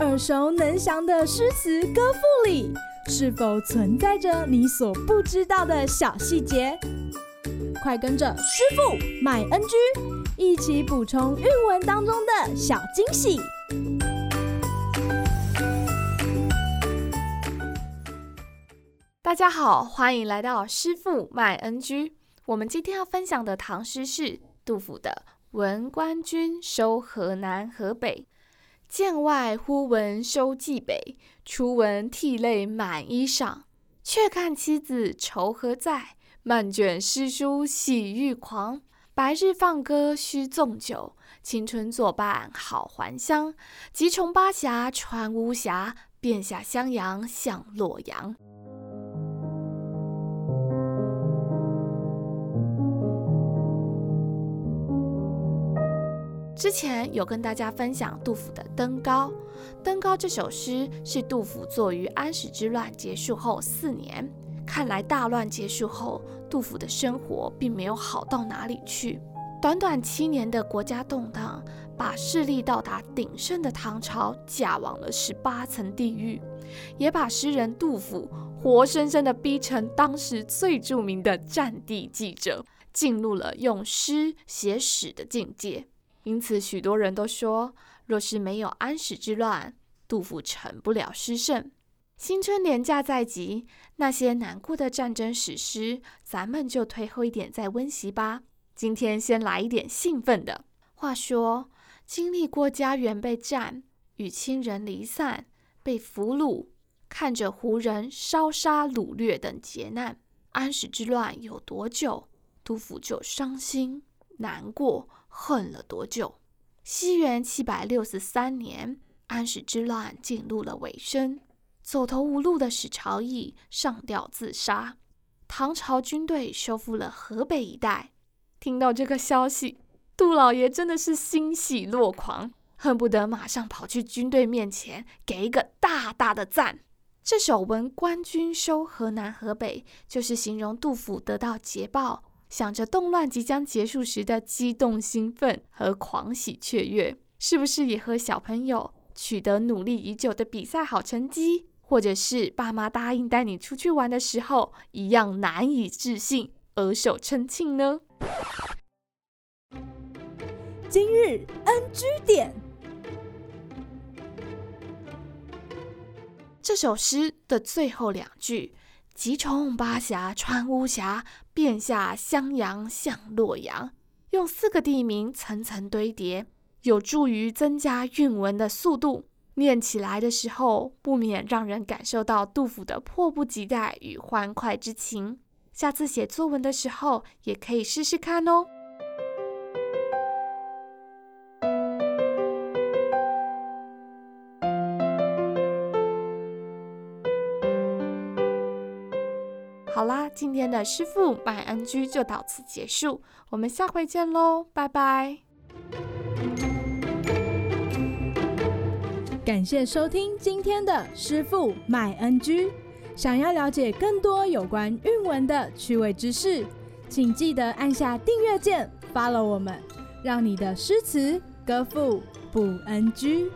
耳熟能详的诗词歌赋里，是否存在着你所不知道的小细节？快跟着师傅麦恩居一起补充韵文当中的小惊喜！大家好，欢迎来到师傅麦恩居。我们今天要分享的唐诗是杜甫的《闻官军收河南河北》。剑外忽闻收蓟北，初闻涕泪满衣裳。却看妻子愁何在？漫卷诗书喜欲狂，白日放歌须纵酒，青春作伴好还乡。急从巴峡穿巫峡，便下襄阳向洛阳。之前有跟大家分享杜甫的《登高》，《登高》这首诗是杜甫作于安史之乱结束后四年。看来大乱结束后，杜甫的生活并没有好到哪里去。短短七年的国家动荡，把势力到达鼎盛的唐朝架往了十八层地狱，也把诗人杜甫活生生的逼成当时最著名的战地记者，进入了用诗写史的境界。因此，许多人都说，若是没有安史之乱，杜甫成不了诗圣。新春连假在即，那些难过的战争史诗，咱们就退后一点再温习吧。今天先来一点兴奋的。话说，经历过家园被占、与亲人离散、被俘虏、看着胡人烧杀掳掠等劫难，安史之乱有多久，杜甫就伤心、难过、恨了多久。西元七百六十三年，安史之乱进入了尾声。走投无路的史朝义上吊自杀，唐朝军队收复了河北一带。听到这个消息，杜老爷真的是欣喜若狂，恨不得马上跑去军队面前给一个大大的赞。这首《闻官军收河南河北》就是形容杜甫得到捷报，想着动乱即将结束时的激动兴奋和狂喜雀跃，是不是也和小朋友取得努力已久的比赛好成绩？或者是爸妈答应带你出去玩的时候，一样难以置信，额手称庆呢？今日 NG 点，这首诗的最后两句“急从巴峡穿巫峡，便下襄阳向洛阳”，用四个地名层层堆叠，有助于增加韵文的速度。念起来的时候，不免让人感受到杜甫的迫不及待与欢快之情。下次写作文的时候，也可以试试看哦。好啦，今天的师傅麦恩居就到此结束，我们下回见喽，拜拜。感谢收听今天的师傅麦恩居。想要了解更多有关韵文的趣味知识，请记得按下订阅键，follow 我们，让你的诗词歌赋不 NG。